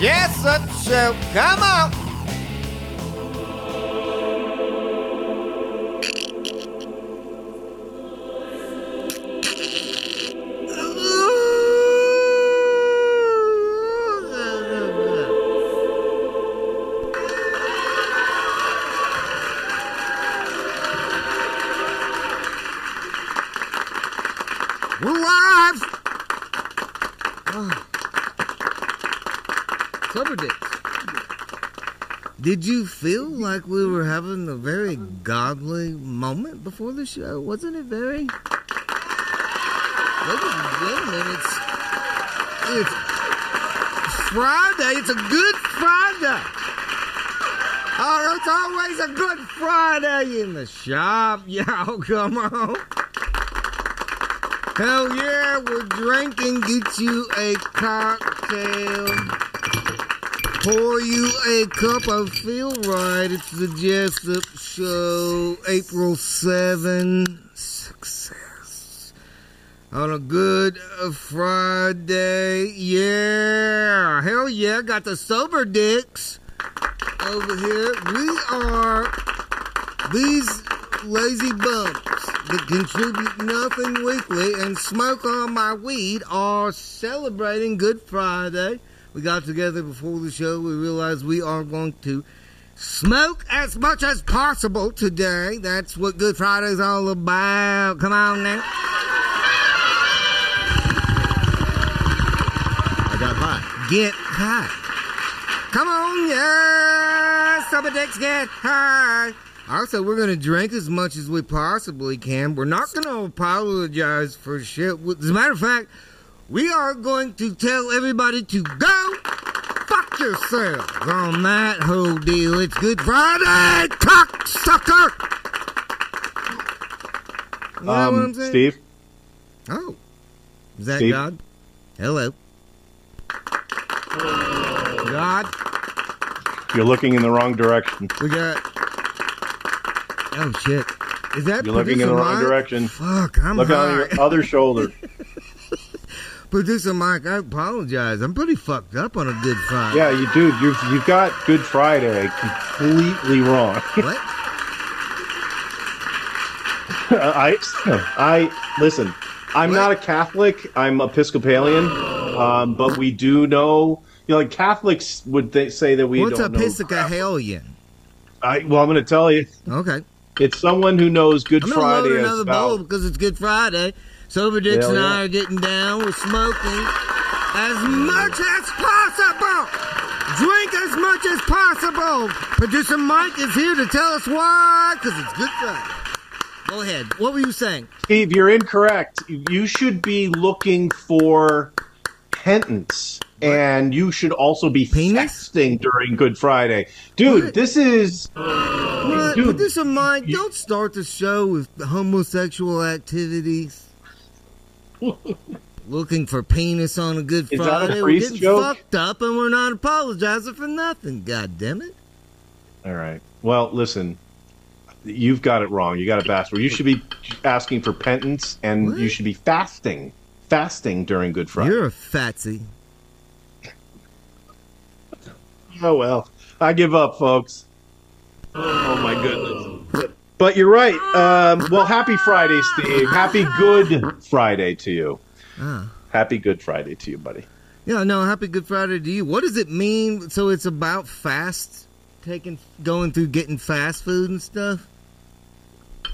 Jessup Show. Come on. Did you feel like we were having a very godly moment before the show? Wasn't it very? It's it's Friday. It's a good Friday. Oh, it's always a good Friday in the shop. Y'all, oh, come on. Hell yeah, we're drinking. Get you a cocktail. Pour you a cup of Feel Right. It's the Jessup Show, April 7. Success. On a good Friday. Yeah. Hell yeah. Got the Sober Dicks over here. We are these lazy bums that contribute nothing weekly and smoke all my weed are celebrating Good Friday. We got together before the show. We realized we are going to smoke as much as possible today. That's what Good Friday's all about. Come on now. I got high. Get high. Come on, yeah. Some dicks get high. Also, we're going to drink as much as we possibly can. We're not going to apologize for shit. As a matter of fact, we are going to tell everybody to go fuck yourselves on that whole deal. It's Good Friday, cocksucker. You know what I'm Um, saying? Steve, Oh, is that Steve? God? Hello. God, you're looking in the wrong direction. we got. Oh shit! Is that You're looking in the wrong Mike? direction. Fuck, I'm Look high. on your other shoulder. producer Mike, I apologize. I'm pretty fucked up on a Good Friday. Yeah, you do. you've you've got Good Friday completely wrong. What? I I listen. I'm not a Catholic. I'm Episcopalian, um, but we do know. You know, like Catholics would th- say that we What's a don't know. Piscahelian? I, well, I'm going to tell you. Okay. It's someone who knows Good I'm Friday load another bowl because it's Good Friday. Sober Dicks and yeah. I are getting down. We're smoking as much as possible. Drink as much as possible. Producer Mike is here to tell us why, because it's Good Friday. Go ahead. What were you saying? Steve, you're incorrect. You should be looking for penance. And you should also be Penis? fasting during Good Friday. Dude, What? this is. What? Dude, Producer Mike, you- don't start the show with homosexual activities. Looking for penis on a Good Is that a Friday. We're priest getting joke? fucked up and we're not apologizing for nothing. God damn it. All right. Well, listen. You've got it wrong. You got it backwards. You should be asking for penance and What? you should be fasting. Fasting during Good Friday. You're a fatsy. Oh, well. I give up, folks. Oh, my goodness. But you're right. Um, well, happy Friday, Steve. Happy Good Friday to you. Ah. Happy Good Friday to you, buddy. Yeah, no, happy Good Friday to you. What does it mean? So it's about fast, taking, going through getting fast food and stuff?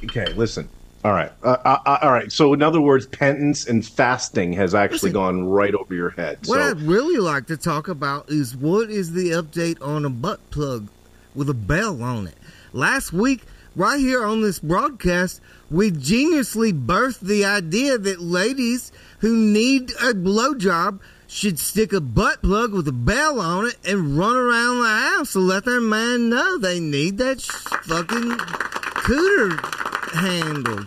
Okay, listen. All right. Uh, uh, uh, all right. So, in other words, penance and fasting has actually Listen. gone right over your head. What so, I'd really like to talk about is what is the update on a butt plug with a bell on it. Last week, right here on this broadcast, we geniusly birthed the idea that ladies who need a blowjob should stick a butt plug with a bell on it and run around the house to let their man know they need that sh- fucking cooter handled.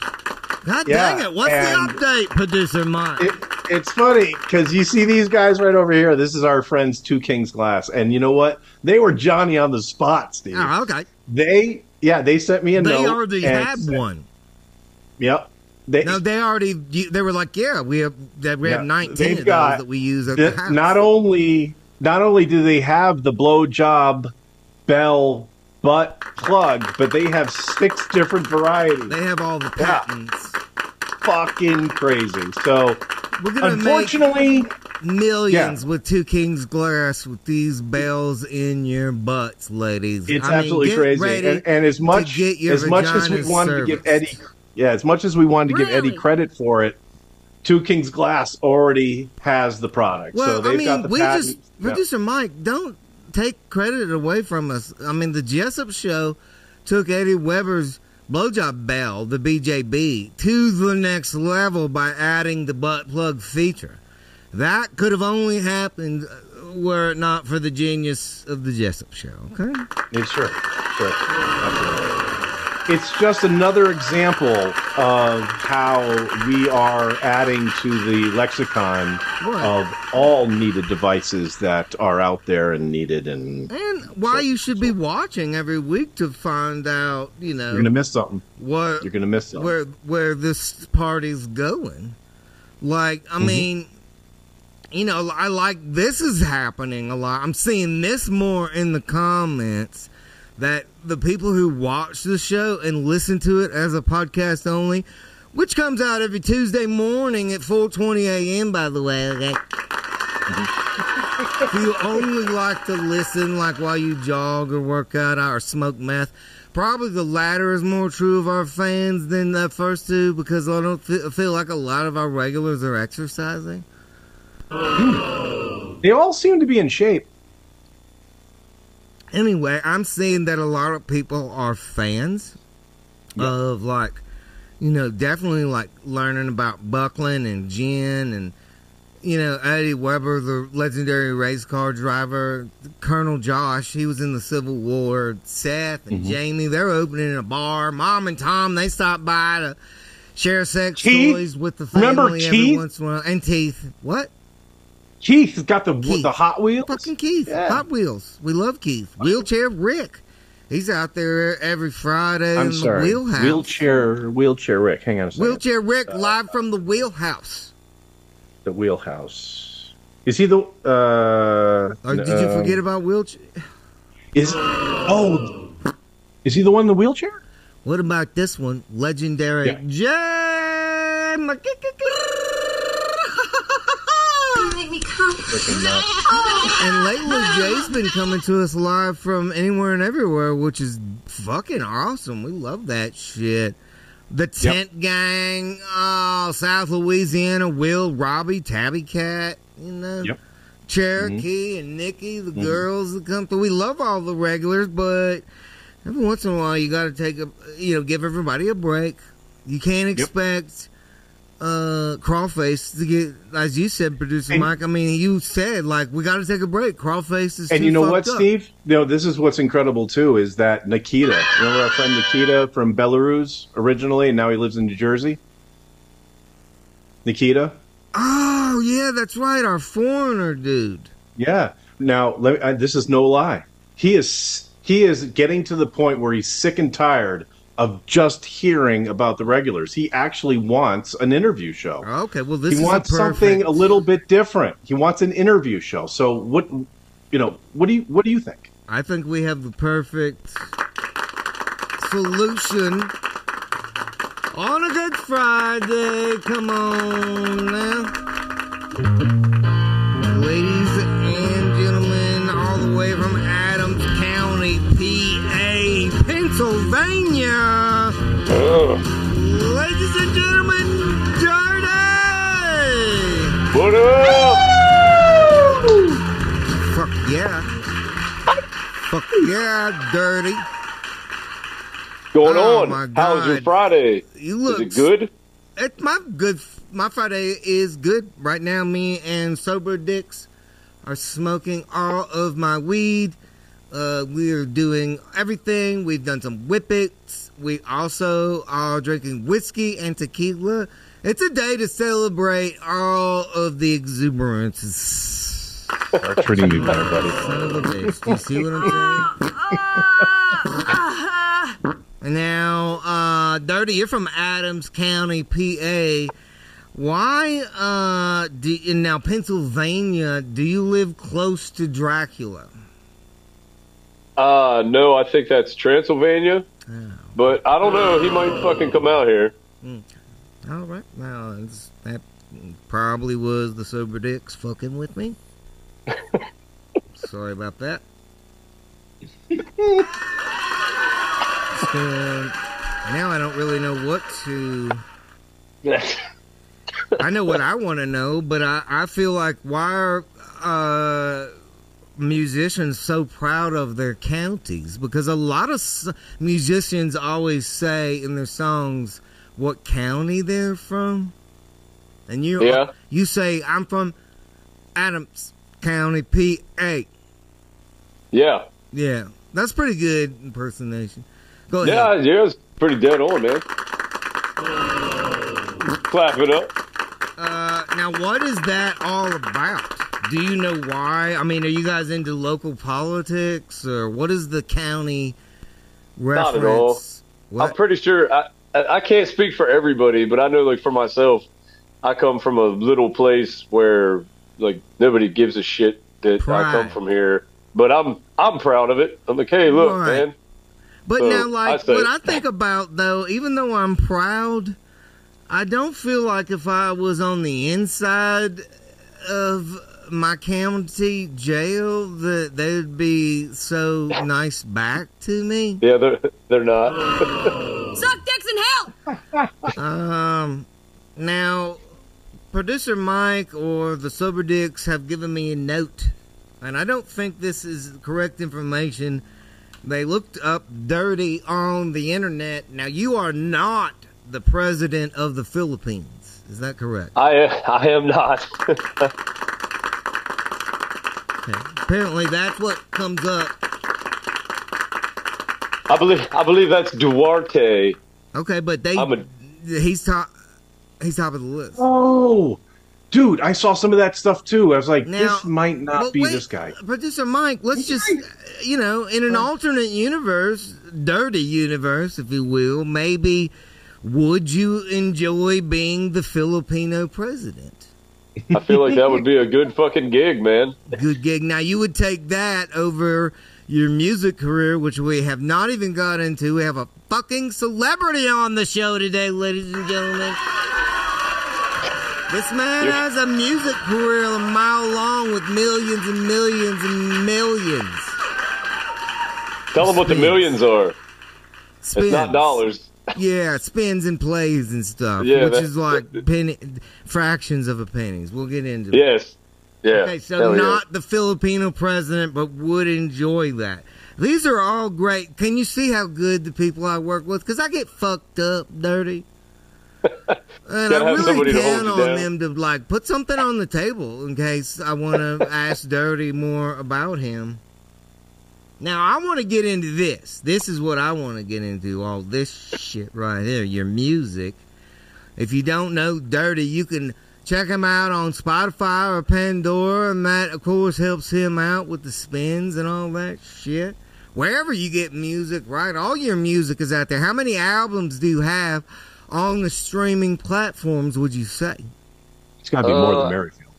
God Yeah, dang it! What's the update, producer Mike? It, it's funny because you see these guys right over here. This is our friends Two Kings Glass, and you know what? They were Johnny on the spot, Steve. oh, okay. They yeah, they sent me a They note. already and had said- one. Yep. They, No, they already. They were like, yeah, we have. that We have Yeah, nineteen of got- those that we use at th- the house. not only not only do they have the blow job bell butt plug, but they have six different varieties. They have all the Yeah. patents. Fucking crazy. So gonna make unfortunately, millions with two kings glass with these bells in your butts, ladies. it's I absolutely get crazy. And, and as much as much as we vagina's wanted to give. Eddie, yeah, as much as we wanted to give Eddie credit for it, Two Kings Glass already has the product. Well, so they've I mean, got the we patent. just Yeah. producer Mike, don't take credit away from us. I mean, the Jessup show took Eddie Weber's blowjob bell, the BJB, to the next level by adding the butt plug feature. That could have only happened uh, were it not for the genius of the Jessup show. Okay. Yeah, sure, sure. Absolutely. It's just another example of how we are adding to the lexicon What? of all needed devices that are out there and needed, and And why you should be watching every week to find out, you know, you're gonna miss something. what You're gonna miss something. where where this party's going. Like, I Mm-hmm. mean, you know, I like this is happening a lot. I'm seeing this more in the comments that the people who watch the show and listen to it as a podcast only, which comes out every Tuesday morning at 4:20 a.m. By the way, okay. if you only like to listen, like while you jog or work out or smoke meth, probably the latter is more true of our fans than the first two because I don't feel, feel like a lot of our regulars are exercising. They all seem to be in shape. Anyway, I'm seeing that a lot of people are fans Yeah. of like, you know, definitely like learning about Buckland and Jen and you know Eddie Weber, the legendary race car driver, Colonel Josh. He was in the Civil War. Seth and Mhm. Jamie, they're opening a bar. Mom and Tom, they stop by to share sex toys with the family Remember every Keith? once in a while. And Teeth, what? Keith has got the Keith. the Hot Wheels. Fucking Keith. Yeah. Hot Wheels. We love Keith. Wheelchair Rick. He's out there every Friday I'm in sorry. the wheelhouse. Wheelchair, wheelchair Rick. Hang on a second. Wheelchair Rick live from the wheelhouse. the wheelhouse. Is he the? Uh, Or did you uh, forget about wheelchair? Is oh, is he the one in the wheelchair? What about this one? Legendary Yeah. Jay McKick- me come. And lately, Jay's been coming to us live from anywhere and everywhere, which is fucking awesome. We love that shit. The Tent Gang, oh, South Louisiana, Will, Robbie, Tabby Cat, you know, Yep. Cherokee and Nikki, the Mhm. girls that come through. We love all the regulars, but every once in a while, you got to take a, you know, give everybody a break. You can't expect uh Crawface to get, as you said, producer And- Mike. I mean, you said like we got to take a break. Crawface is And you know what, up. Steve? You know, this is what's incredible too is that Nikita, remember our friend Nikita from Belarus originally, and now he lives in New Jersey. Nikita, Oh yeah, that's right, our foreigner dude. yeah. Now, let me, I, this is no lie. He is he is getting to the point where he's sick and tired of just hearing about the regulars. He actually wants an interview show. Okay, well this he is wants a something a little bit different. He wants an interview show. So what you know, what do you what do you think? I think we have the perfect solution on a Good Friday. Come on now. Pennsylvania. Ladies and gentlemen, DurtE! What up? Fuck yeah. Fuck yeah, DurtE. going Oh, on? my How's your Friday? You Is look it good? It, my good, my Friday is good right now. Me and sober dicks are smoking all of my weed. Uh, we are doing everything. We've done some whippets. We also are drinking whiskey and tequila. It's a day to celebrate all of the exuberances. Start treating me better, buddy. Son of a bitch. Do you see what I'm saying? And now, uh, DurtE, you're from Adams County, PA. Why, uh, do, in now Pennsylvania, do you live close to Dracula? Uh, no, I think that's Transylvania. Oh. But I don't know. He might fucking come out here. All right. Well, it's, that probably was the sober dicks fucking with me. Sorry about that. So, now I don't really know what to. I know what I want to know, but I, I feel like why are uh, musicians so proud of their counties? Because a lot of musicians always say in their songs what county they're from, and you Yeah. you say I'm from Adams County, PA. Yeah. Yeah, that's pretty good impersonation. Go ahead. Yeah, yeah, it's pretty dead on, man. Clap it up. Uh, now, what is that all about? Do you know why? I mean, are you guys into local politics, or what is the county reference? Not at all. What? I'm pretty sure I, I can't speak for everybody, but I know like for myself, I come from a little place where like nobody gives a shit that I come from here. But I'm I'm proud of it. I'm like, hey, look, Right. man. But So, now, like, I what I think about though, even though I'm proud, I don't feel like if I was on the inside of my county jail that they'd be so nice back to me. Yeah, they're they're not. Suck dicks in hell! Um, now, producer Mike or the Sober Dicks have given me a note, and I don't think this is correct information. They looked up DurtE on the internet. Now, you are not the president of the Philippines. Is that correct? I I am not. Okay. Apparently, that's what comes up. I believe I believe that's Duterte. Okay, but they I'm a he's top he's top of the list. Oh, dude, I saw some of that stuff too. I was like, Now- this might not be wait, this guy. Producer Mike, let's just, you know, in an alternate universe, dirty universe, if you will, maybe would you enjoy being the Filipino president? I feel like that would be a good fucking gig, man. Good gig. Now, you would take that over your music career, which we have not even got into. We have a fucking celebrity on the show today, ladies and gentlemen. This man You're- has a music career a mile long with millions and millions and millions. Tell them what the millions are. It's not dollars. Yeah, spins and plays and stuff, Yeah, which that- is like penny fractions of a pennies. We'll get into that. Yes. Yeah. Okay, so Hell yeah. not the Filipino president, but would enjoy that. These are all great. Can you see how good the people I work with? Because I get fucked up, DurtE. And I really somebody to hold count on down. them to like put something on the table in case I want to ask DurtE more about him. Now I want to get into this. This is what I want to get into. All this shit right here, your music. If you don't know DurtE, you can check him out on Spotify or Pandora, and that of course helps him out with the spins and all that shit. Wherever you get music, right? All your music is out there. How many albums do you have on the streaming platforms? Would you say? It's got to be more Uh, than Merrifield.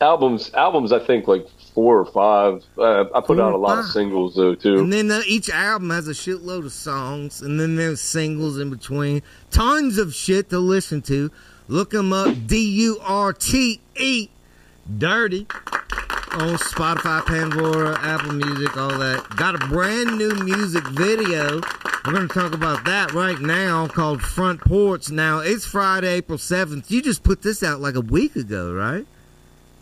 albums albums I think like four or five. Uh, I put Four out a lot of singles though too. And then uh, each album has a shitload of songs, and then there's singles in between. Tons of shit to listen to. Look them up, D U R T E, DurtE, on Spotify, Pandora, Apple Music, all that. Got a brand new music video. We're going to talk about that right now called Front Porch. Now, it's Friday, April 7th. You just put this out like a week ago, right?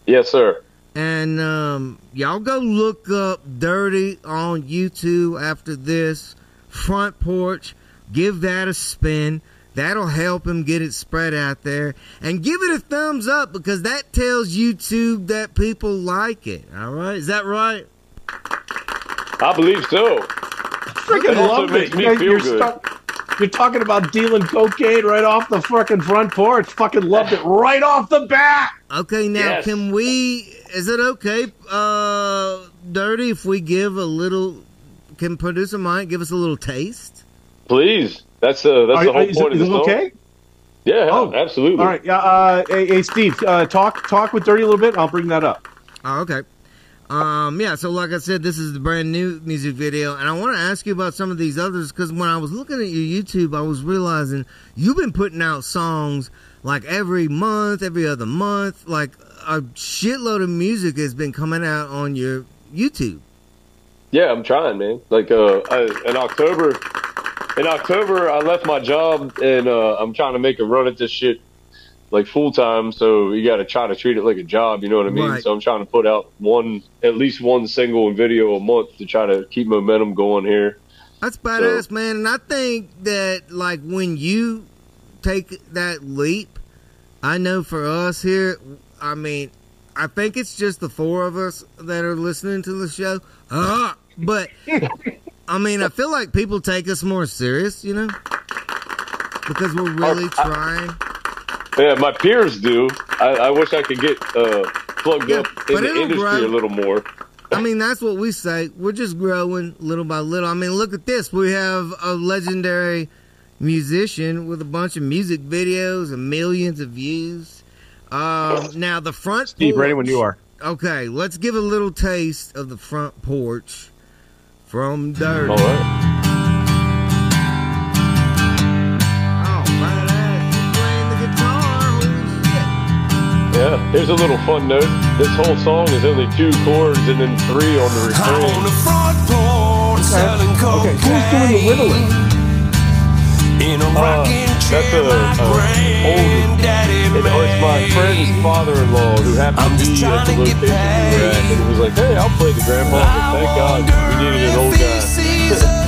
yes, sir. And um, y'all go look up DurtE on YouTube after this. Front Porch. Give that a spin. That'll help him get it spread out there. And give it a thumbs up because that tells YouTube that people like it. All right? Is that right? I believe so. Freaking love makes it. me You're, feel you're, good. stuck- you're talking about dealing cocaine right off the fucking front porch. Fucking loved it right off the bat. Okay, now Yes. can we? Is it okay, uh, DurtE, if we give a little? Can producer Mike give us a little taste? Please. That's uh that's Are- the whole is, point is of it the song. okay? Yeah, Oh, absolutely. All right. Yeah. Uh, hey, hey, Steve. Uh, talk talk with DurtE a little bit. I'll bring that up. Oh, okay. Um, yeah, so like I said, this is the brand new music video, and I want to ask you about some of these others because when I was looking at your YouTube, I was realizing you've been putting out songs like every month, every other month. Like a shitload of music has been coming out on your YouTube. Yeah, I'm trying, man. Like uh, I, in October, in October, I left my job and uh, I'm trying to make a run at this shit like full time. So you got to try to treat it like a job. You know what I mean? Right. So I'm trying to put out one, at least one single and video a month to try to keep momentum going here. That's badass, man. And I think that like when you take that leap, I know for us here, I mean, I think it's just the four of us that are listening to the show. Uh, but I mean, I feel like people take us more serious, you know, because we're really I- trying. Yeah, my peers do. I, I wish I could get uh, plugged Yeah, up in the industry grow. a little more. I mean, that's what we say. We're just growing little by little. I mean, look at this. We have a legendary musician with a bunch of music videos and millions of views. Um, now the front Steve, ready when you are. Okay, let's give a little taste of the front porch from DurtE. All right. Oh, badass! You playing the guitar? Holy shit! Yeah. Here's a little fun note. This whole song is only two chords and then three on the I'm on the front porch selling Okay. Who's doing the whittling? In a Uh, rocking that's chair, a- my a granddaddy And it's my friend's father-in-law who happened I'm to be at trying the to location we were at, and he was like, "Hey, I'll play the grandpa." I was like, Thank God, we needed an old guy.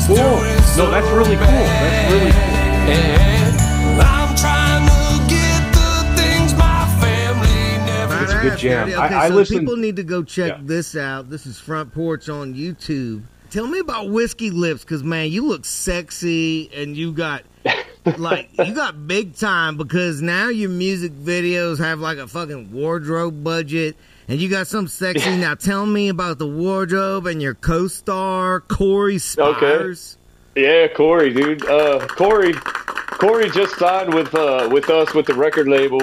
Cool. No, that's really cool. That's really cool. I'm trying to get the things my family never It's a good Badass, jam. DurtE. I- Okay, I so listened- people need to go check Yeah. this out. This is Front Porch on YouTube. Tell me about Whiskey Lips, because man, you look sexy and you got like you got big time because now your music videos have like a fucking wardrobe budget and you got some sexy. now tell me about the wardrobe and your co-star Corey Spires. Yeah, Corey, dude. Uh, Corey, Corey just signed with uh, with us with the record label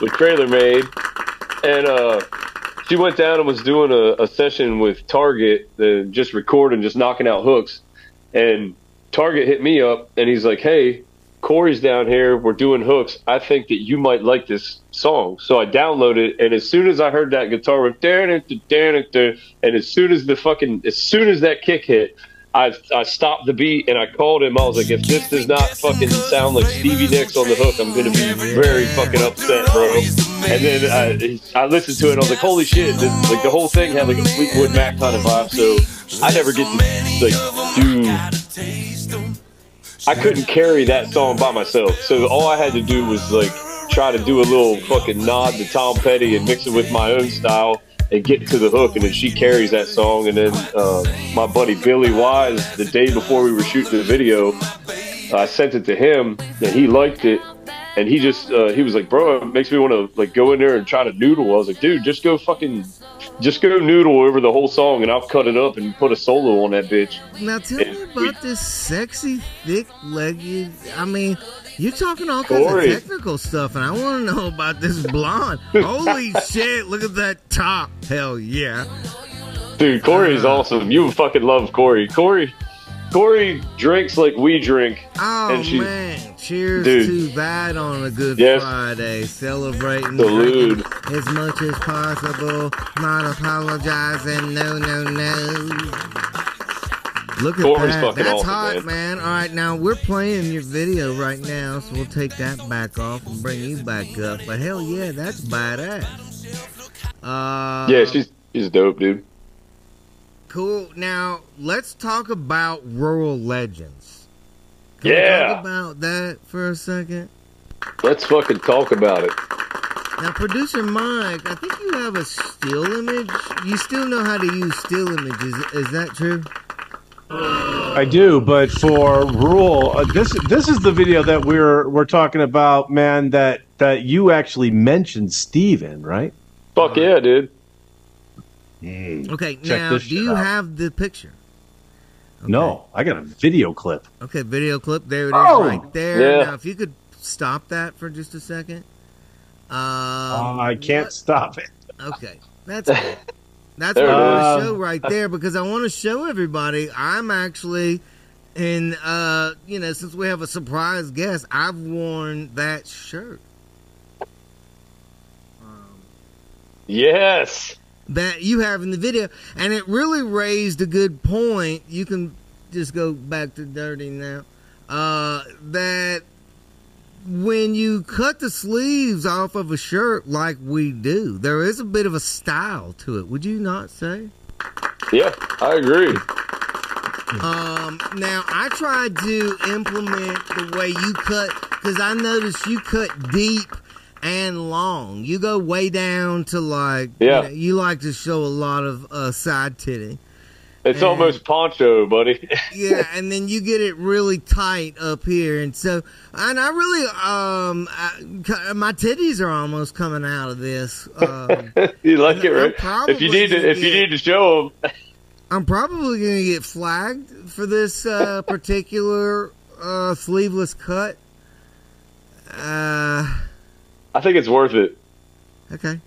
with Trailer Made, and uh, she went down and was doing a, a session with Target, uh, just recording, just knocking out hooks, and Target hit me up and he's like, "Hey, Corey's down here. We're doing hooks. I think that you might like this song." So I downloaded, it, and as soon as I heard that guitar went and as soon as the fucking as soon as that kick hit. I, I stopped the beat and I called him. I was like, if this does not fucking sound like Stevie Nicks on the hook, I'm gonna be very fucking upset, bro. And then I, I listened to it. I was like, holy shit! This, like the whole thing had like a Fleetwood Mac kind of vibe. So I never get to like do. I couldn't carry that song by myself. So all I had to do was like try to do a little fucking nod to Tom Petty and mix it with my own style and get to the hook. And then she carries that song. And then uh, my buddy Billy Wise, the day before we were shooting the video, I sent it to him and he liked it. And he just uh, he was like, bro, it makes me want to like go in there and try to noodle. I was like, dude, just go fucking, just go noodle over the whole song, and I'll cut it up and put a solo on that bitch. Now tell And me we- about this sexy, thick-legged. I mean, you're talking all kinds Corey. of technical stuff, and I want to know about this blonde. Holy shit! Look at that top. Hell yeah! Dude, Corey is Ah. awesome. You fucking love Corey. Corey, Corey drinks like we drink. Oh And she- man! Cheers Dude. to that on a Good Yes. Friday, celebrating Salute. as much as possible, not apologizing. No, no, no. Look at Corey's that. That's awesome, hot, man. man. All right, now we're playing your video right now, so we'll take that back off and bring you back up. But hell yeah, that's badass. Uh, Yeah, she's she's dope, dude. Cool. Now let's talk about rural legends, Can we Yeah. talk about that for a second? Let's fucking talk about it. Now, producer Mike, I think you have a still image. You still know how to use still images. Is that true? I do, but for rule, uh, this this is the video that we're we're talking about, man. That that you actually mentioned Steven, right? Fuck yeah, dude. Okay, Check now, do you out. have the picture? No, I got a video clip. Okay, video clip. There it is Oh! right there. Yeah. Now, if you could stop that for just a second. Um, Uh, I can't what- stop it. Okay, that's. That's what I want to show right there because I want to show everybody I'm actually in. Uh, you know, since we have a surprise guest, I've worn that shirt. Yes. That you have in the video, and it really raised a good point. You can just go back to DurtE now. Uh, that when you cut the sleeves off of a shirt like we do, there is a bit of a style to it. Would you not say? Yeah, I agree. Um, now I tried to implement the way you cut because I noticed you cut deep and long. You go way down to like Yeah. You, know, you like to show a lot of uh, side titty. It's And- almost poncho, buddy. Yeah, and then you get it really tight up here, and so and I really um I, my titties are almost coming out of this. Um, you like it, right? If you need to, if you need to show them, I'm probably gonna get flagged for this uh, particular uh, sleeveless cut. Uh, I think it's worth it. okay.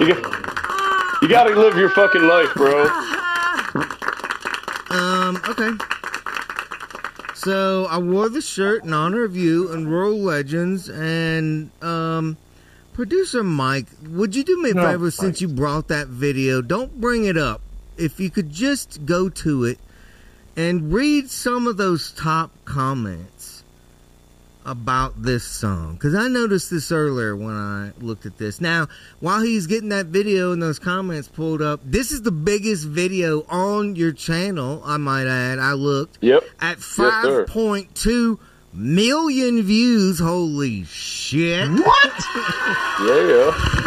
You got, you got to live your fucking life, bro. Um, okay. So I wore the shirt in honor of you and Rural Legends and um producer Mike, would you do me a No, favor since you brought that video? Don't bring it up. If you could just go to it and read some of those top comments about this song because I noticed this earlier when I looked at this. Now, while he's getting that video and those comments pulled up, this is the biggest video on your channel. I might add. I looked Yep. at sir. five point two million views. Holy shit! What? yeah.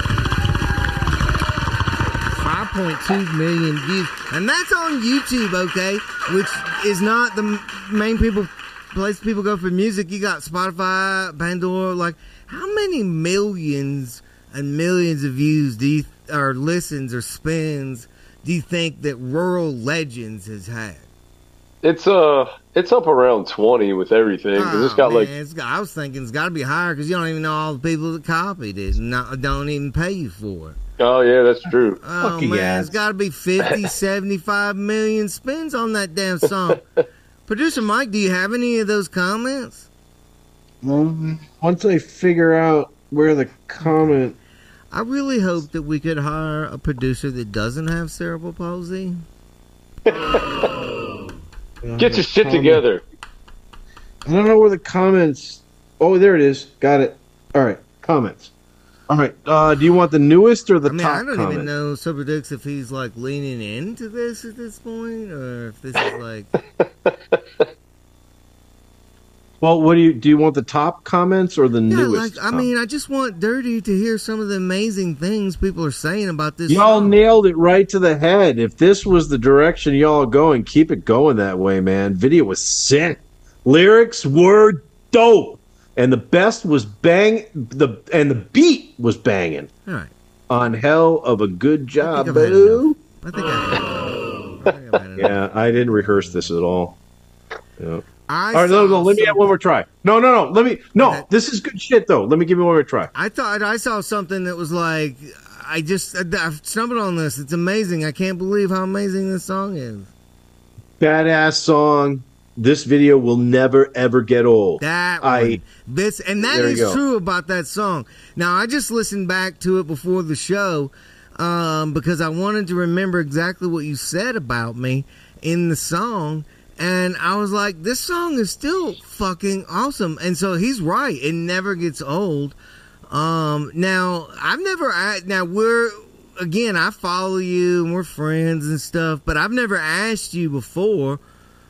5.2 million views, and that's on YouTube, okay? Which is not the main people place people go for music. You got Spotify, Pandora. Like, how many millions and millions of views do you or listens or spins do you think that Rural Legends has had? It's uh, it's up around twenty with everything. 'cause it's Oh, got man, like it's got- I was thinking it's got to be higher because you don't even know all the people that copied it and not, don't even pay you for it. Oh yeah, that's true. Oh Fucking man, ass. it's got to be 50, 75 million spins on that damn song. Producer Mike, do you have any of those comments? Um, once I figure out where the comment, I really hope that we could hire a producer that doesn't have cerebral palsy. Get your shit comment- together. I don't know where the comments. Oh, there it is. Got it. All right, comments. All right. Uh, do you want the newest or the I mean, top I don't comment? even know Sober Dicks if he's like leaning into this at this point or if this is like. Well, what do you do? You want the top comments or the Yeah, newest? like I mean, I just want DurtE to hear some of the amazing things people are saying about this. Y'all song. nailed it right to the head. If this was the direction y'all are going, keep it going that way, man. Video was sick. Lyrics were dope. And the best was bang the and the beat was banging. All right. On hell of a good job, boo. I think I. I think enough. Yeah, I didn't rehearse this at all. Yeah. I All right, no, no, let me have one more try. No, no, no. Let me. No, Okay. this is good shit though. Let me give you one more try. I thought I saw something that was like, I just I, I've stumbled on this. It's amazing. I can't believe how amazing this song is. Badass song. This video will never ever get old. That I- one. this and that is true about that song. Now I just listened back to it before the show um, because I wanted to remember exactly what you said about me in the song. And I was like, this song is still fucking awesome. And so he's right. It never gets old. Um, now I've never, a- now we're, again, I follow you and we're friends and stuff, but I've never asked you before,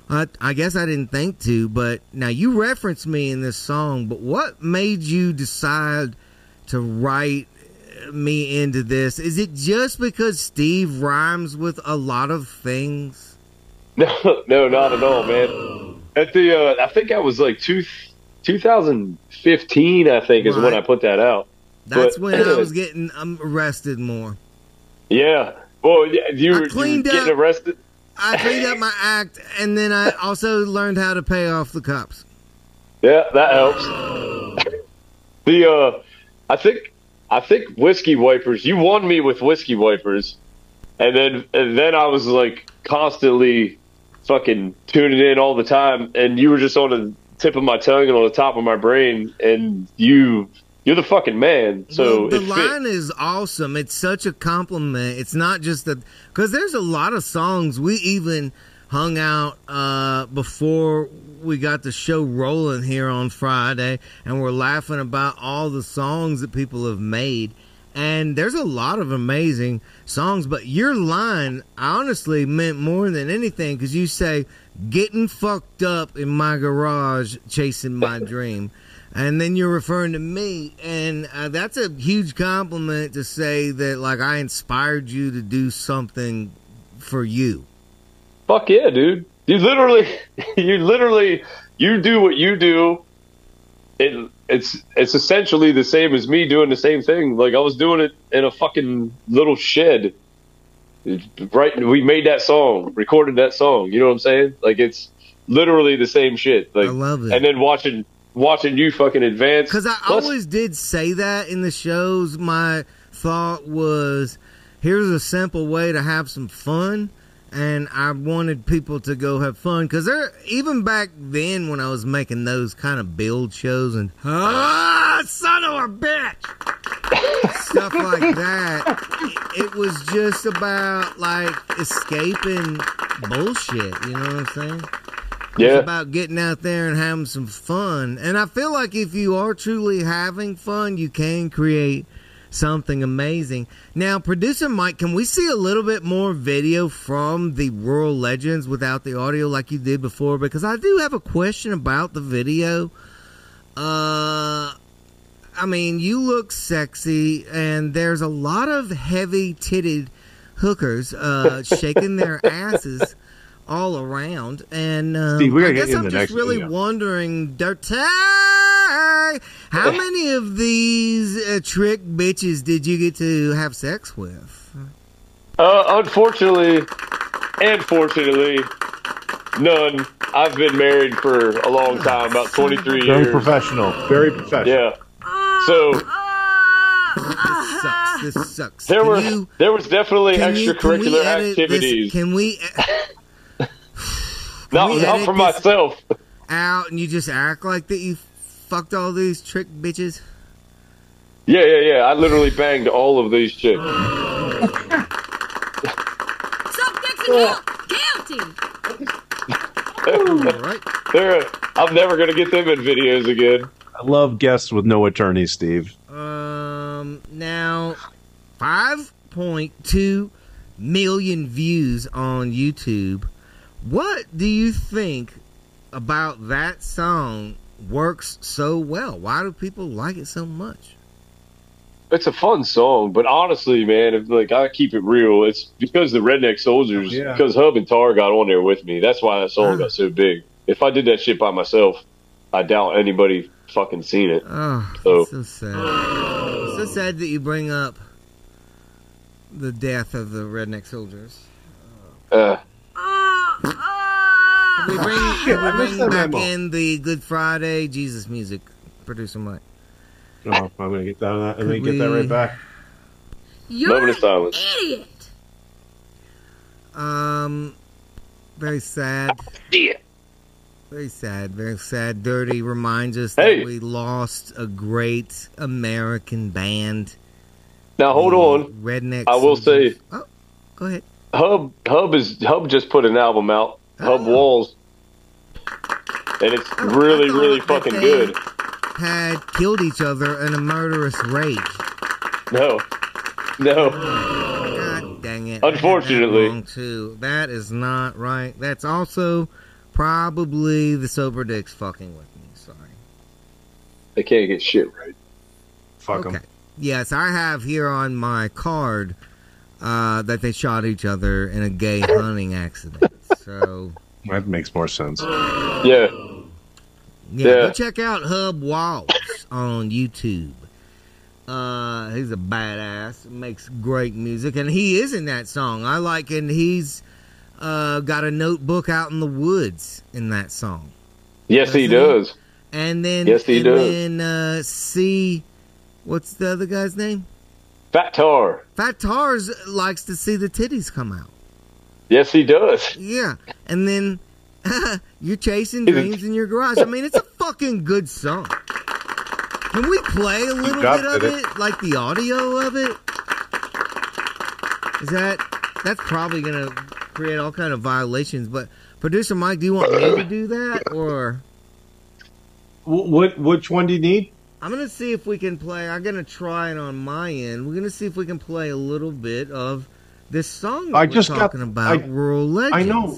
I, I guess I didn't think to, but now you referenced me in this song. But what made you decide to write me into this? Is it just because Steve rhymes with a lot of things? No, no, not at all, man. At the, uh, I think I was like two, 2015. I think is when I put that out. That's But- when I was getting um, arrested more. Yeah. Well, yeah, you I were, you getting arrested. I cleaned up my act, and then I also learned how to pay off the cops. Yeah, that helps. the, uh, I think, I think whiskey wipers. You won me with whiskey wipers, and then, and then I was like constantly fucking tuning in all the time, and you were just on the tip of my tongue and on the top of my brain, and you, you're the fucking man. So Well, the it fit. line is awesome. It's such a compliment. It's not just that because there's a lot of songs we even hung out uh, before we got the show rolling here on Friday, and we're laughing about all the songs that people have made. And there's a lot of amazing songs, but your line honestly meant more than anything because you say, getting fucked up in my garage chasing my dream. And then you're referring to me, and uh, that's a huge compliment to say that, like, I inspired you to do something for you. Fuck yeah, dude. You literally, you literally, you do what you do. It, it's it's essentially the same as me doing the same thing. Like I was doing it in a fucking little shed. Right, we made that song, recorded that song. You know what I'm saying? Like it's literally the same shit. Like I love it. And then watching watching you fucking advance. Because I Plus- always did say that in the shows. My thought was, here's a simple way to have some fun. And I wanted people to go have fun because they're even back then when I was making those kind of build shows and ah, son of a bitch, stuff like that. It was just about like escaping bullshit. You know what I'm saying? It's about getting out there and having some fun. And I feel like if you are truly having fun, you can create something amazing. Now, producer Mike, can we see a little bit more video from the Rural Legends without the audio like you did before? Because I do have a question about the video. Uh. I mean, you look sexy, and there's a lot of heavy titted hookers uh, shaking their asses all around. And um, Steve, we gotta I guess I'm the just really video. wondering, DurtE, how many of these uh, trick bitches did you get to have sex with? Uh, unfortunately, and fortunately, none. I've been married for a long time, about 23 Very years. Very professional. Very professional. Yeah. So This sucks. This sucks. there Can were you- there was definitely can you- can we extracurricular this- activities. Can we not we not for myself. out and you just act like that you fucked all these trick bitches? Yeah, yeah, yeah. I literally banged all of these chicks. Suck dicks and. Guilty. All right. They're, I'm never gonna get them in videos again. I love guests with no attorneys, Steve. Um, now, 5.2 million views on YouTube. What do you think about that song works so well? Why do people like it so much? It's a fun song, but honestly, man, if like I keep it real, it's because the Redneck Souljers, yeah. because Hub and Tar got on there with me. That's why that song Ah. got so big. If I did that shit by myself, I doubt anybody fucking seen it. Oh, So- so sad. It's so sad that you bring up the death of the Redneck Souljers. Uh, Ah, ah. Can we bring, Shit, can we bring back memo. in the Good Friday Jesus music, producer Mike? Oh, I'm gonna get that. I'm gonna get that right back. You're moment of an silence. idiot. Um, very sad. Yeah. Very sad. Very sad. DurtE reminds us Hey. that we lost a great American band. Now hold on. Redneck. I will Soldiers. say- Oh, go ahead. Hub Hub is Hub just put an album out, Hub Oh. Walls, and it's Oh, really really fucking good. Had killed each other in a murderous rage. No, no, oh, God dang it. I had that Unfortunately. too. That is not right. That's also probably the sober dicks fucking with me. Sorry. They can't get shit right. Fuck 'em. Okay. Yes, I have here on my card uh, that they shot each other in a gay hunting accident. So That makes more sense. Yeah. yeah, Yeah. go check out Hub Walls on YouTube. Uh, he's a badass. Makes great music, and he is in that song. I like, and he's uh, got a notebook out in the woods in that song. Yes, he Doesn't he? does. And then, Yes, he and does. then uh, see, what's the other guy's name? Fat Tar. Fat Tars likes to see the titties come out. Yes, he does. Yeah, and then you're chasing dreams in your garage. I mean, it's a fucking good song. Can we play a little bit of it. it, like the audio of it? Is that that's probably gonna create all kind of violations? But producer Mike, do you want me to do that, or What? Which one do you need? I'm gonna see if we can play. I'm gonna try it on my end. We're gonna see if we can play a little bit of this song that I we're just got- talking about. I- Rural Legends. I know.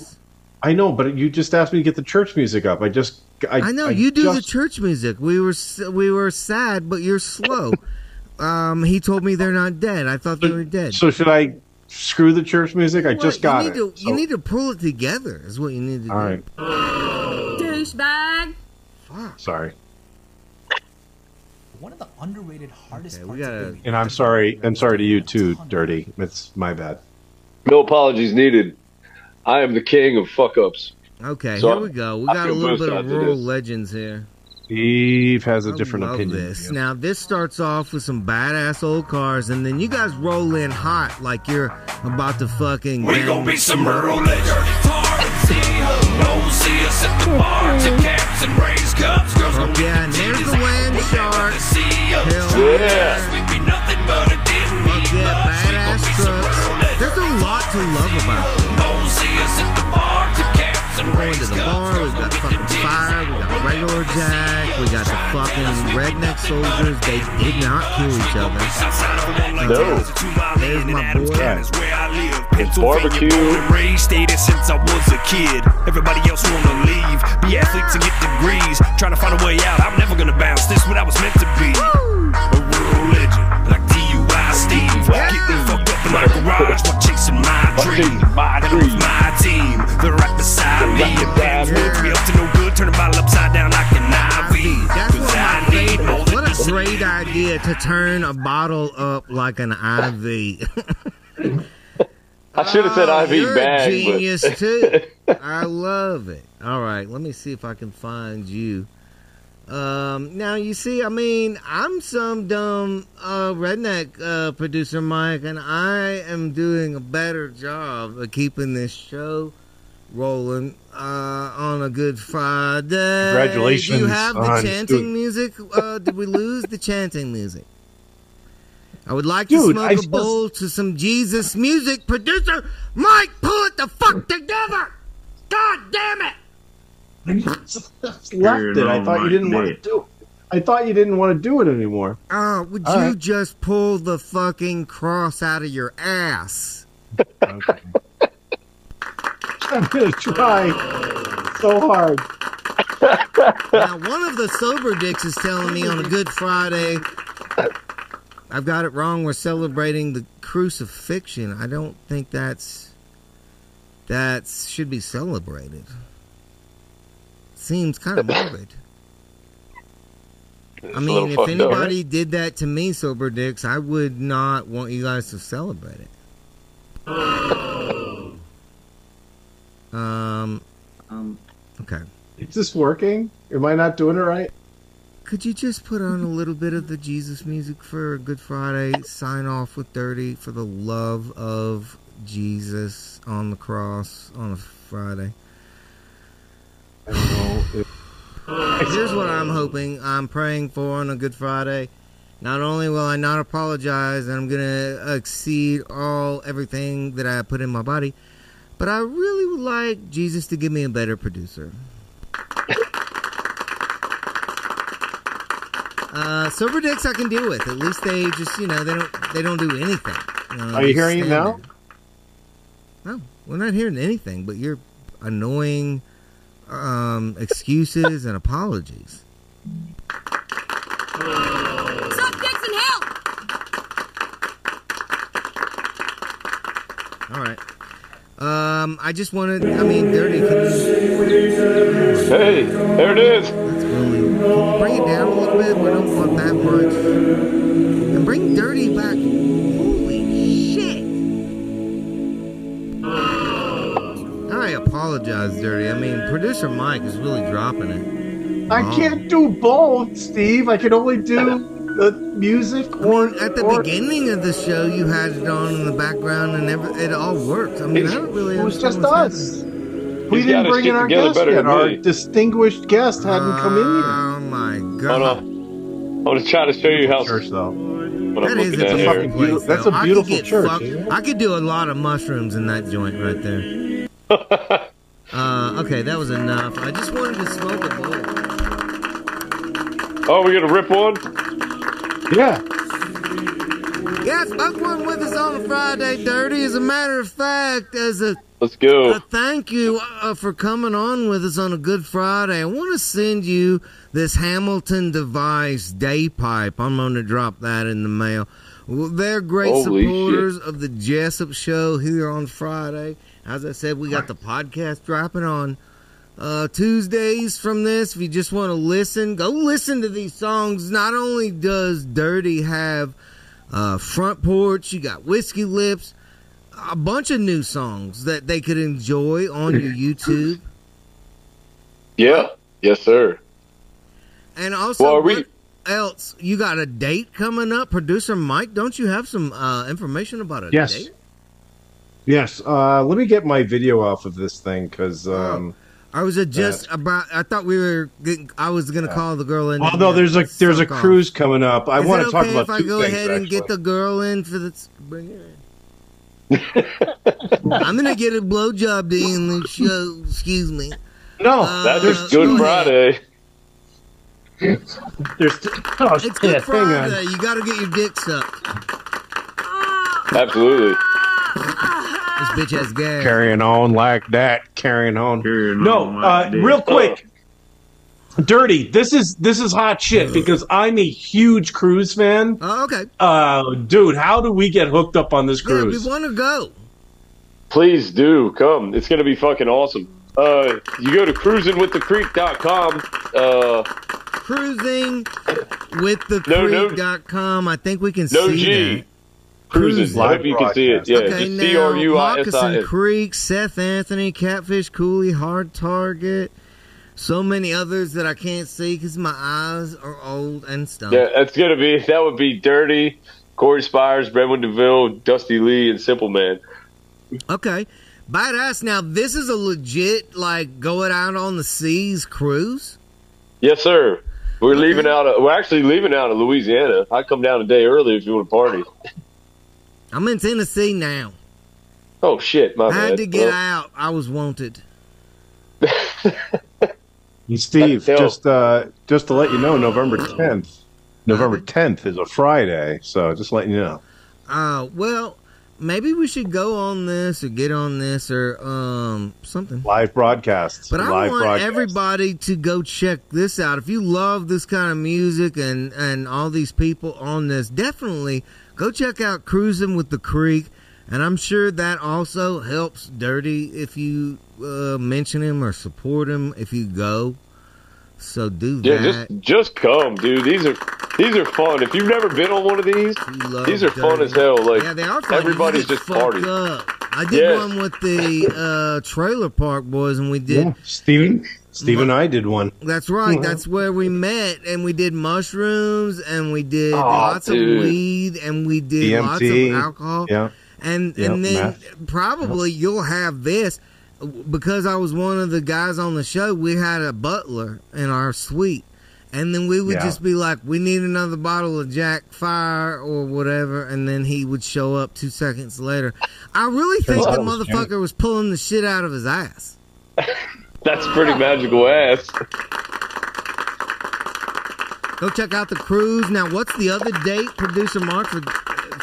I know, but you just asked me to get the church music up. I just. I, I know you do the church music. We were we were sad, but you're slow. um, he told me they're not dead. I thought they were dead. So should I screw the church music? I Well, just got you need it. To, so- You need to pull it together. Is what you need to All do. right. Douchebag. Fuck. Sorry. One of the underrated hardest Okay, we parts of gotta- the week- And I'm sorry. I'm sorry to you too, DurtE. It's my bad. No apologies needed. I am the king of fuck ups. Okay, So, here we go. We I got a little bit of sides rural legends here. Steve has a I different love opinion. This. Now this starts off with some badass old cars, and then you guys roll in hot like you're about to fucking. We gang gon' be some shit up. rural legends. See us at the bar. Tip caps and raise cups. Girls Fuck yeah, and there's the land shark. Hell Yeah. We be nothing but a didn't Fuck yeah. Badass trucks. There's a lot to love about. Don't see us at the bar. Tip caps Going to the bar, we got fucking fire, we got regular Jack, we got the fucking Redneck Souljers. They did not kill each other. Outside of one like No. that, There's my boy. County is where I live. It's barbecue. born and stayed since I was a kid. Everybody else wanna leave, be athletes and get degrees. Trying to find a way out. I'm never gonna bounce. This what I was meant to be. A rural legend, like DUI Steve. Getting fucked up in my garage while chasing my dream. chasing my And it was dream. my team. They're right beside me. And beside bands me. be up to no good. Turn a bottle upside down like an IV. Cause I need more than What a great idea to turn a bottle up like an IV. I should have said Oh, IV you're bag. a genius but too. I love it. All right, let me see if I can find you. Um, now you see, I mean, I'm some dumb uh, redneck uh, producer, Mike, and I am doing a better job of keeping this show rolling uh, on a Good Friday. Congratulations! Do you have the chanting music? Uh, did we lose the chanting music? I would like to Dude, smoke I a just- bowl to some Jesus music. Producer Mike, pull it the fuck together! God damn it! I just left it. I thought you didn't want to do. it. I thought you didn't want to do it anymore. Oh, would All you right. just pull the fucking cross out of your ass? Okay. I'm gonna try so hard. now, one of the sober dicks is telling me on a Good Friday, I've got it wrong. We're celebrating the crucifixion. I don't think that's that should be celebrated. Seems kind of morbid. I mean, if fucked up. anybody did that to me, sober dicks, I would not want you guys to celebrate it. Um. Um, Okay. Is this working? Am I not doing it right? Could you just put on a little bit of the Jesus music for Good Friday? Sign off with DurtE for the love of Jesus on the cross on a Friday. I don't know. If, Here's what I'm hoping, I'm praying for on a Good Friday. Not only will I not apologize and I'm going to exceed all everything that I put in my body, but I really would like Jesus to give me a better producer. Uh, sober dicks I can deal with. At least they just, you know, they don't they don't do anything. You know, Are you hearing it now? No, we're not hearing anything. But you're annoying um, excuses and apologies. Suck dicks and hell! All right. Um, I just wanted. I mean, DurtE. Can you, Hey, there it is. that's really. Can you bring it down a little bit? We don't want that much. And bring DurtE back. Producer Mike is really dropping it. I Oh. can't do both, Steve. I can only do the music I or mean, at the or- beginning of the show, you had it on in the background, and every, it all worked. I mean, I don't really. It was just us. what's We He's didn't bring in our together guest yet. Our distinguished guest hadn't happening. come in yet. Oh my Hold god! on. I'm gonna try to show you how Church though. what That I'm is looking a at beautiful here. place. That's though. a I beautiful get church, fucked- I could do a lot of mushrooms in that joint right there. Uh, okay, that was enough. I just wanted to smoke a bowl. Oh, we're gonna rip one. Yeah. Yeah, smoke one with us on a Friday, DurtE. As a matter of fact, as a, Let's go. a thank you uh, for coming on with us on a Good Friday, I want to send you this Hamilton device day pipe. I'm going to drop that in the mail. Well, they're great Holy supporters of the Jessup Show here on Friday. As I said, we got the podcast dropping on uh, Tuesdays from this. If you just want to listen, go listen to these songs. Not only does DurtE have uh, Front Porch, you got Whiskey Lips, a bunch of new songs that they could enjoy on your YouTube. Yeah. Yes, sir. And also, Well, we- what else? You got a date coming up, producer Mike. Don't you have some uh, information about a Yes. date? Yes. Uh, let me get my video off of this thing because. Um, Or was it just about? I thought we were. Getting, I was gonna call the girl in. Although there's a there's a Suck off. cruise coming up. I want it to talk okay about if I go things, ahead and get the girl in for the? Bring her in. I'm gonna get a blowjob day in the show. Excuse me. No, Uh, That's Uh, just Good go. Friday. there's. Oh, It's shit, Good hang Friday. on. You gotta get your dick sucked. Absolutely. This bitch has gas. Carrying on like that. Carrying on. Carrying No, on uh, real quick. DurtE. This is this is hot shit because I'm a huge cruise fan. Oh, okay. Uh, dude, how do we get hooked up on this cruise? Yeah, we want to go. Please do come. It's gonna be fucking awesome. Uh, you go to cruisingwiththecreek.com. Uh, Cruising with the No, no. creek.com. I think we can no see G. that. Cruising. I Live hope you can see it. Yeah, okay, just now C R U I S I Moccasin Creek, Seth Anthony, Catfish Cooley, Hard Target, so many others that I can't see because my eyes are old and stuff. Yeah, that's gonna be that would be DurtE, Corey Spires, Brentwood DeVille, Dusty Lee, and Simple Man. Okay, badass. Now this is a legit like going out on the seas cruise. Yes, sir. We're Okay. leaving out. Of, we're actually leaving out of Louisiana. I come down a day early if you want to party. I'm in Tennessee now. Oh shit, my I bad. had to get Well, out. I was wanted. Steve, Tell- just uh, just to let you know, November 10th. November 10th is a Friday, so just letting you know. Uh, well, maybe we should go on this or get on this or um something. Live broadcasts. But I live want broadcasts. everybody to go check this out. If you love this kind of music and and all these people on this, definitely go check out Cruising with the Creek. And I'm sure that also helps DurtE if you uh, mention him or support him if you go. So do Yeah, that. just just come, dude. These are these are fun. If you've never been on one of these, love these are fun as hell. Like yeah, they are fun. everybody's just fucked partying. up. I did Yes. one with the uh, Trailer Park Boys, and we did Yeah, Steven, Steve and I did one. That's right. Mhm. That's where we met, and we did mushrooms, and we did Aw, lots dude. of weed, and we did lots of alcohol, Yeah. and Yep, and then meth. probably you'll have this because I was one of the guys on the show. We had a butler in our suite, and then we would Yeah. just be like, "We need another bottle of Jack Fire or whatever," and then he would show up two seconds later. I really think the was motherfucker was pulling the shit out of his ass. That's pretty magical ass. Go check out the cruise. Now, what's the other date, producer Mark? For,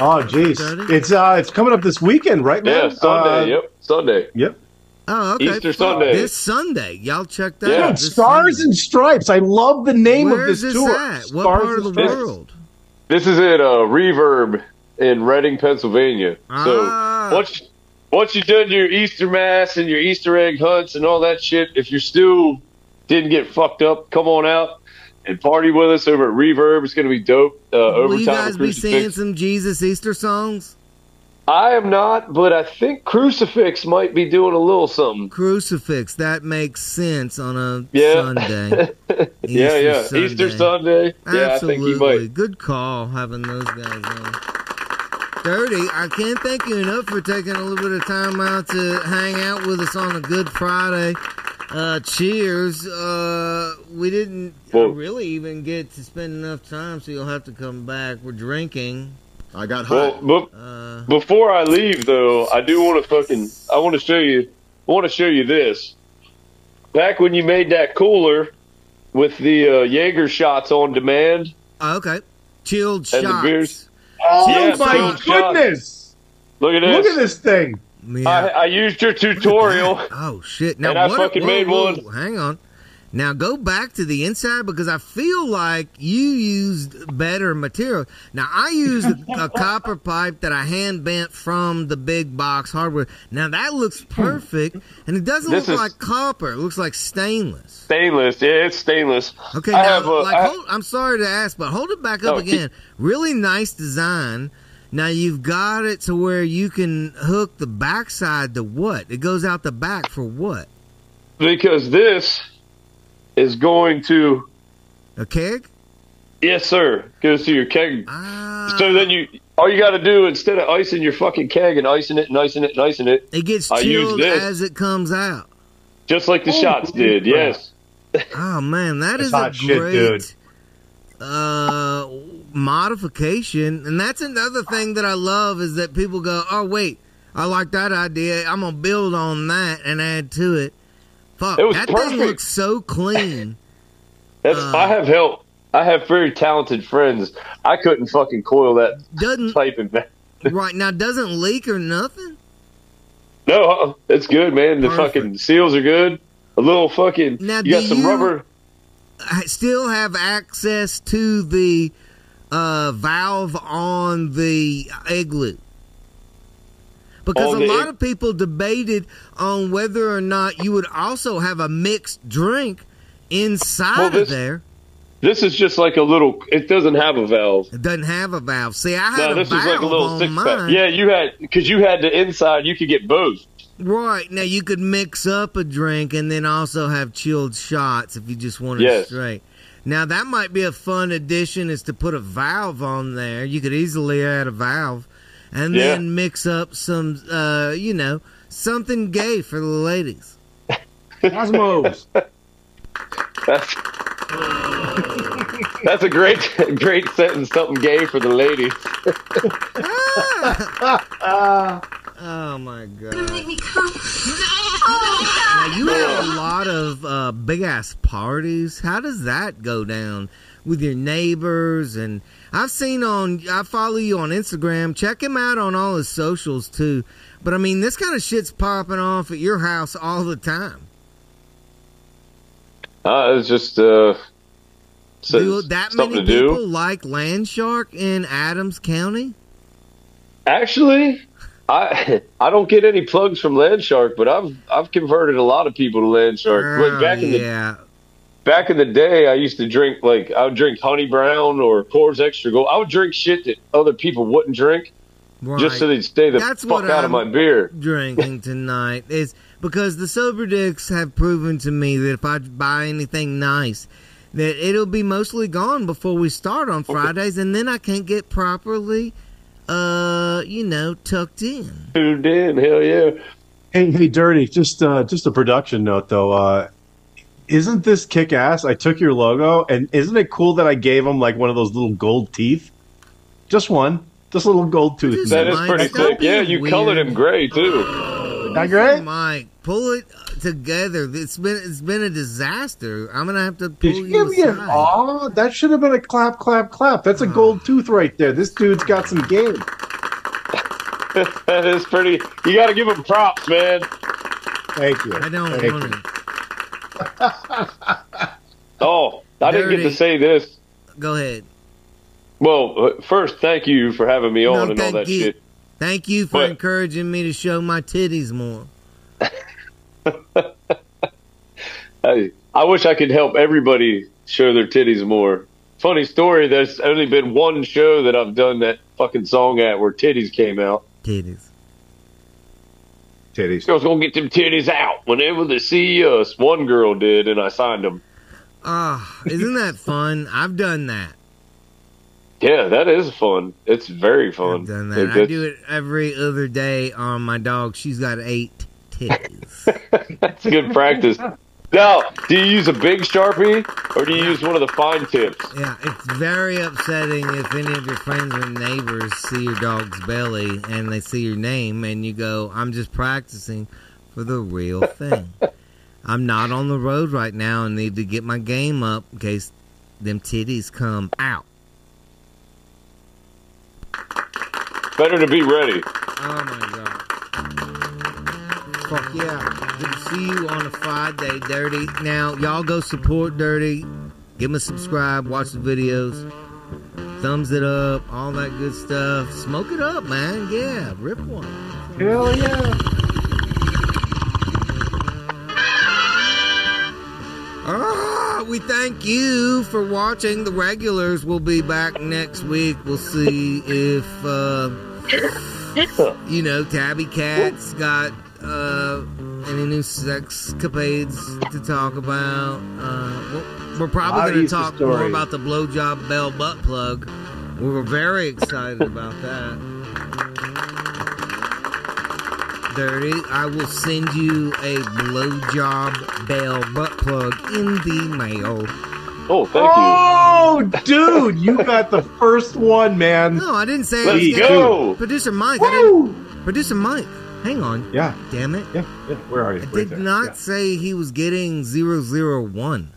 Oh, jeez. DurtE? It's uh, it's coming up this weekend, right, man? Yeah, Sunday. Uh, yep, Sunday. Yep. Oh, okay. Easter Sunday. This Sunday, y'all check that Yeah. out. This Stars Sunday. and Stripes. I love the name Where of is this this tour. at? What Stars part of the and Stripes. world? This is at uh, Reverb in Reading, Pennsylvania. Ah. So once once you've done your Easter mass and your Easter egg hunts and all that shit, if you're still didn't get fucked up, come on out and party with us over at Reverb. It's gonna be dope. Uh, Will you guys be singing some Jesus Easter songs? I am not, but I think Crucifix might be doing a little something. Crucifix. That makes sense on a Yeah. Sunday. yeah, yeah. Easter Sunday. Yeah, I think he Absolutely. might. Good call having those guys on. DurtE, I can't thank you enough for taking a little bit of time out to hang out with us on a Good Friday. Uh, cheers. Uh, we didn't Well- really even get to spend enough time, so you'll have to come back. We're drinking. I got Well, hot. but Uh, Before I leave, though, I do want to fucking. I want to show you. I want to show you this. Back when you made that cooler with the uh, Jaeger shots on demand, oh, okay. Chilled And the shots. beers. Oh Yeah, my Stone Shot. goodness! look at this. Look at this thing. Yeah. I, I used your tutorial. Oh shit! Now And I fucking whoa, made whoa, one. Hang on. Now go back to the inside because I feel like you used better material. Now I used a, a copper pipe that I hand bent from the big box hardware. Now that looks hmm. perfect, and it doesn't This look like copper. It looks like stainless. Stainless. Yeah, it's stainless. Okay, I now, have a- like, I- hold, I'm sorry to ask, but hold it back up No, keep- again. Really nice design. Now you've got it to where you can hook the backside to what? It goes out the back for what? Because this is going to. A keg? Yes, sir. Goes to your keg. Ah. So then you. All you got to do instead of icing your fucking keg and icing it and icing it and icing it, It gets I chilled this. as it comes out. just like the shots did. Yes. Oh man, That's a hot shit, great dude. uh modification. And that's another thing that I love is that people go, "Oh wait, I like that idea. I'm gonna build on that and add to it." Fuck, It was that thing perfect. looks so clean. That's. Uh, I have help. I have very talented friends. I couldn't fucking coil that Doesn't pipe in back. right now doesn't leak or nothing. No, uh, it's good, man. The Perfect. fucking seals are good. A little fucking. Now, you got some you- rubber. I still have access to the uh, valve on the igloo. Because a lot of people debated on whether or not you would also have a mixed drink inside Well, of there. This is just like a little. It doesn't have a valve. It doesn't have a valve. See, I had No, a this is valve like a little six mine. pack. Yeah, you had because you had the inside. You could get both. Right. Now you could mix up a drink and then also have chilled shots if you just wanted Yes. straight. Now that might be a fun addition is to put a valve on there. You could easily add a valve and Yeah. then mix up some uh, you know, something gay for the ladies. Cosmos. That's that's a great great sentence. Something gay for the ladies. Oh my god. Make me come. Now you have a lot of uh, big ass parties. How does that go down with your neighbors? And I've seen on, I follow you on Instagram. Check him out on all his socials too. But I mean, this kind of shit's popping off at your house all the time. Uh, it's just uh, so- do that many to do. people like Landshark in Adams County? Actually, I I don't get any plugs from Landshark, but I've I've converted a lot of people to Landshark. Oh, But back in the yeah. Back in the day, I used to drink like I would drink Honey Brown or Coors Extra Gold. I would drink shit that other people wouldn't drink Right. just so they'd stay the That's fuck what out I'm- of my beer. drinking tonight is because the sober dicks have proven to me that if I buy anything nice, that it'll be mostly gone before we start on Fridays, and then I can't get properly, uh, you know, tucked in. Tuned in, hell yeah. Hey, hey, DurtE. Just, uh, just a production note though. Uh, isn't this kick ass? I took your logo, and isn't it cool that I gave him like one of those little gold teeth? Just one, just a little gold tooth. Just That man. is Mike, pretty stop sick. Yeah, you weird. colored him gray too. Oh, Not great. Mike, pull it together. It's been it's been a disaster. I'm gonna have to pull Did you you give me an aside. aw? That should have been a clap, clap, clap. That's a gold ah. tooth right there. This dude's got some game. that is pretty. You got to give him props, man. Thank you. I don't Thank want you. to. Oh, I didn't get to say this. Go ahead. Well, uh, first, thank you for having me on No, and all that you. shit. Thank you for But- encouraging me to show my titties more. I, I wish I could help everybody show their titties more. Funny story, there's only been one show that I've done that fucking song at where titties came out. Titties. Titties. Girls gonna get them titties out whenever they see us. One girl did, and I signed them. Ah, isn't that fun? I've done that. Yeah, that is fun. It's very fun. I've fun. done It- that. I do it every other day on my dog. She's got eight titties. That's good practice. Now, do you use a big sharpie or do you use one of the fine tips? yeah, it's very upsetting if any of your friends or neighbors see your dog's belly and they see your name and you go, I'm just practicing for the real thing. I'm not on the road right now and need to get my game up in case them titties come out. Better to be ready. Oh my god. Fuck yeah. Good to see you on a Friday, DurtE. Now, y'all go support DurtE. Give him a subscribe, watch the videos. Thumbs it up, all that good stuff. Smoke it up, man. Yeah, rip one. Hell yeah. Ah, we thank you for watching. The regulars will be back next week. We'll see if, uh, you know, Tabby Cat's got uh, any new sex capades to talk about. Uh, we're- we're probably going to talk more about the blowjob bell butt plug. We were very excited about that. DurtE, I will send you a blowjob bell butt plug in the mail. Oh, thank you. Oh, dude, you got the first one, man. No, I didn't say you. I was Let's go. Producer Mike, I Woo! didn't, producer Mike, hang on. Yeah, Damn it. yeah, yeah. Where are you? I Right did there. not Yeah. say he was getting 001.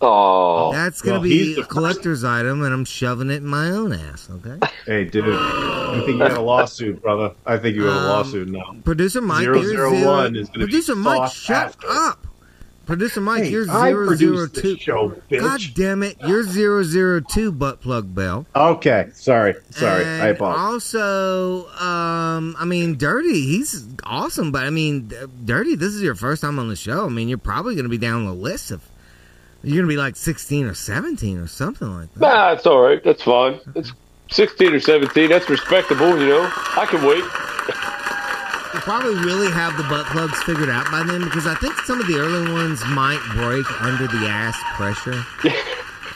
Oh, That's going to well, be a first- collector's item, and I'm shoving it in my own ass, okay? Hey, dude, I think you got a lawsuit, brother. I think you have a Um, lawsuit now. Producer Mike, Zero zero zero- one is gonna be Producer Mike, shut after. up. Producer Mike, Hey, you're I zero produced zero this two. show, bitch. God damn it, you're zero zero two butt plug bell. Okay, sorry, sorry. And I apologize. Also, um, I mean, DurtE, he's awesome, but I mean, DurtE, this is your first time on the show. I mean, you're probably going to be down the list of. You're going to be like 16 or 17 or something like that. nah, it's all right. That's fine. It's 16 or 17. That's respectable, you know. I can wait. Probably really have the butt plugs figured out by then because I think some of the early ones might break under the ass pressure.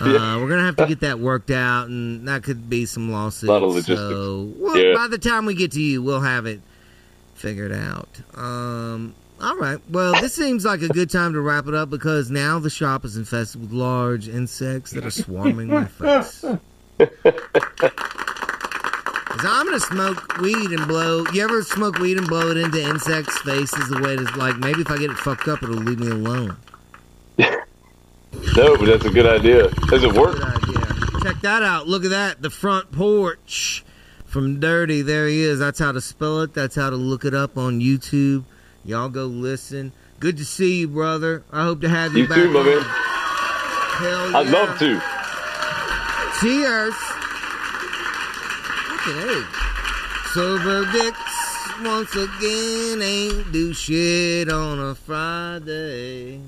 Uh, we're gonna have to get that worked out, and that could be some lawsuits. Lot of logistics. So, well, Yeah. by the time we get to you, we'll have it figured out. Um, all right. Well, this seems like a good time to wrap it up because now the shop is infested with large insects that are swarming my face. 'Cause I'm gonna smoke weed and blow. You ever smoke weed and blow it into insects' faces? The way to like maybe if I get it fucked up, it'll leave me alone. No, but that's a good idea. Does it work? Check that out. Look at that. The front porch from DurtE. There he is. That's how to spell it. That's how to look it up on YouTube. Y'all go listen. Good to see you, brother. I hope to have you, You back. too, my man. Hell yeah. I'd love to. Cheers. A. Sober dicks once again ain't do shit on a Friday.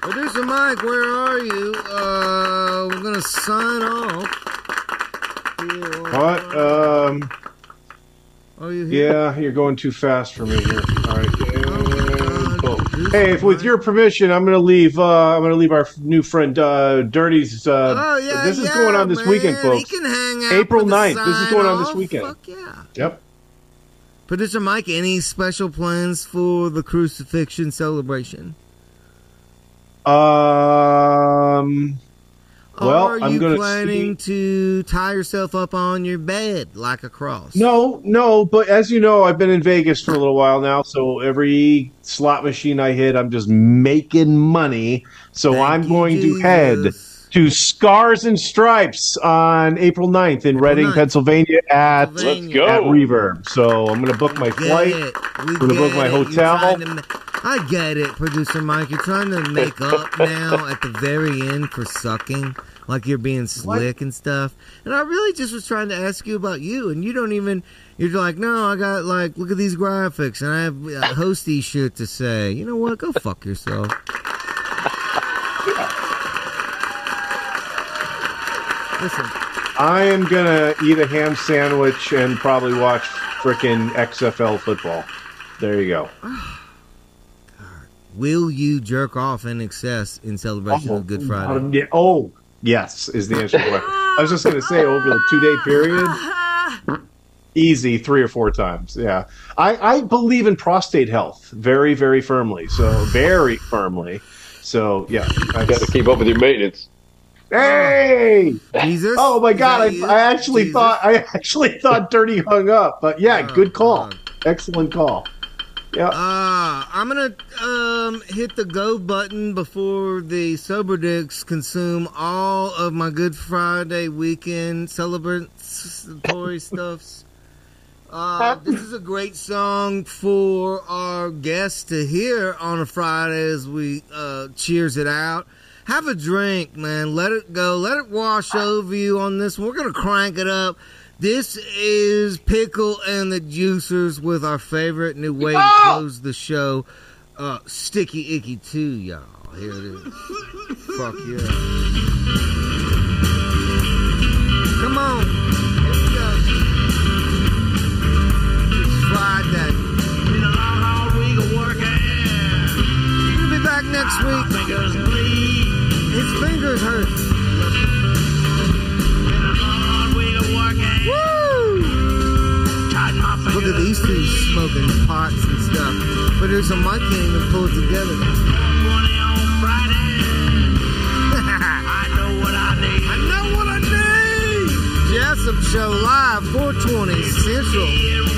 Producer Mike, where are you? Uh, we're gonna sign off. Here. What? Um, Are you here? yeah, you're going too fast for me here. All right. Oh, Cool. Hey, if with your permission, I'm gonna leave. Uh, I'm gonna leave our new friend uh, DurtE's. Uh, Oh yeah, this is yeah, going on this man. weekend, folks. He can hang out April for the 9th. This is going on this weekend. Fuck yeah. Yep. Producer Mike, any special plans for the crucifixion celebration? Um. Well, are I'm you gonna planning to tie yourself up on your bed like a cross? No, no, but as you know, I've been in Vegas for a little while now, so every slot machine I hit, I'm just making money. So Thank I'm you, going to head Jesus. To Scars and Stripes on April 9th in Reading, 9th. Pennsylvania at Let's at. Reverb. So I'm gonna book my flight. it. We Gonna book my it. Hotel. ma- I get it, producer Mike. You're trying to make up now at the very end for sucking, like you're being slick and stuff. And I really just was trying to ask you about you, and you don't even. You're like, no, I got like, look at these graphics, and I have uh, hosty shit to say. You know what? Go fuck yourself. Listen, I am gonna eat a ham sandwich and probably watch frickin' XFL football. There you go. will you jerk off in excess in celebration of Good Friday? Um, yeah, oh, yes, is the answer to the question. I was just going to say over the two day period, easy three or four times. Yeah. I, I believe in prostate health very, very firmly. So, very firmly. So, yeah. I Got to keep up with your maintenance. Hey! Jesus? Oh my god! I. I actually Jesus? thought I actually thought DurtE hung up, but yeah, Oh, good call, God. excellent call. Yeah, Uh, I'm gonna um, hit the go button before the sober dicks consume all of my Good Friday weekend celebratory stuffs. Uh, this is a great song for our guests to hear on a Friday as we uh, cheers it out. Have a drink, man. Let it go. Let it wash over you on this. We're gonna crank it up. This is Pickle and the Juicers with our favorite new way to close the show. Uh, Sticky Icky 2, y'all. Here it is. Fuck yeah. Come on. Here we go. It's Friday. We'll be back next week. His fingers hurt. Woo! Look at these two smoking pots and stuff. Producer Mike can't even pull it together. I know what I need. I know what I need. Jessup Show live, 420 Central.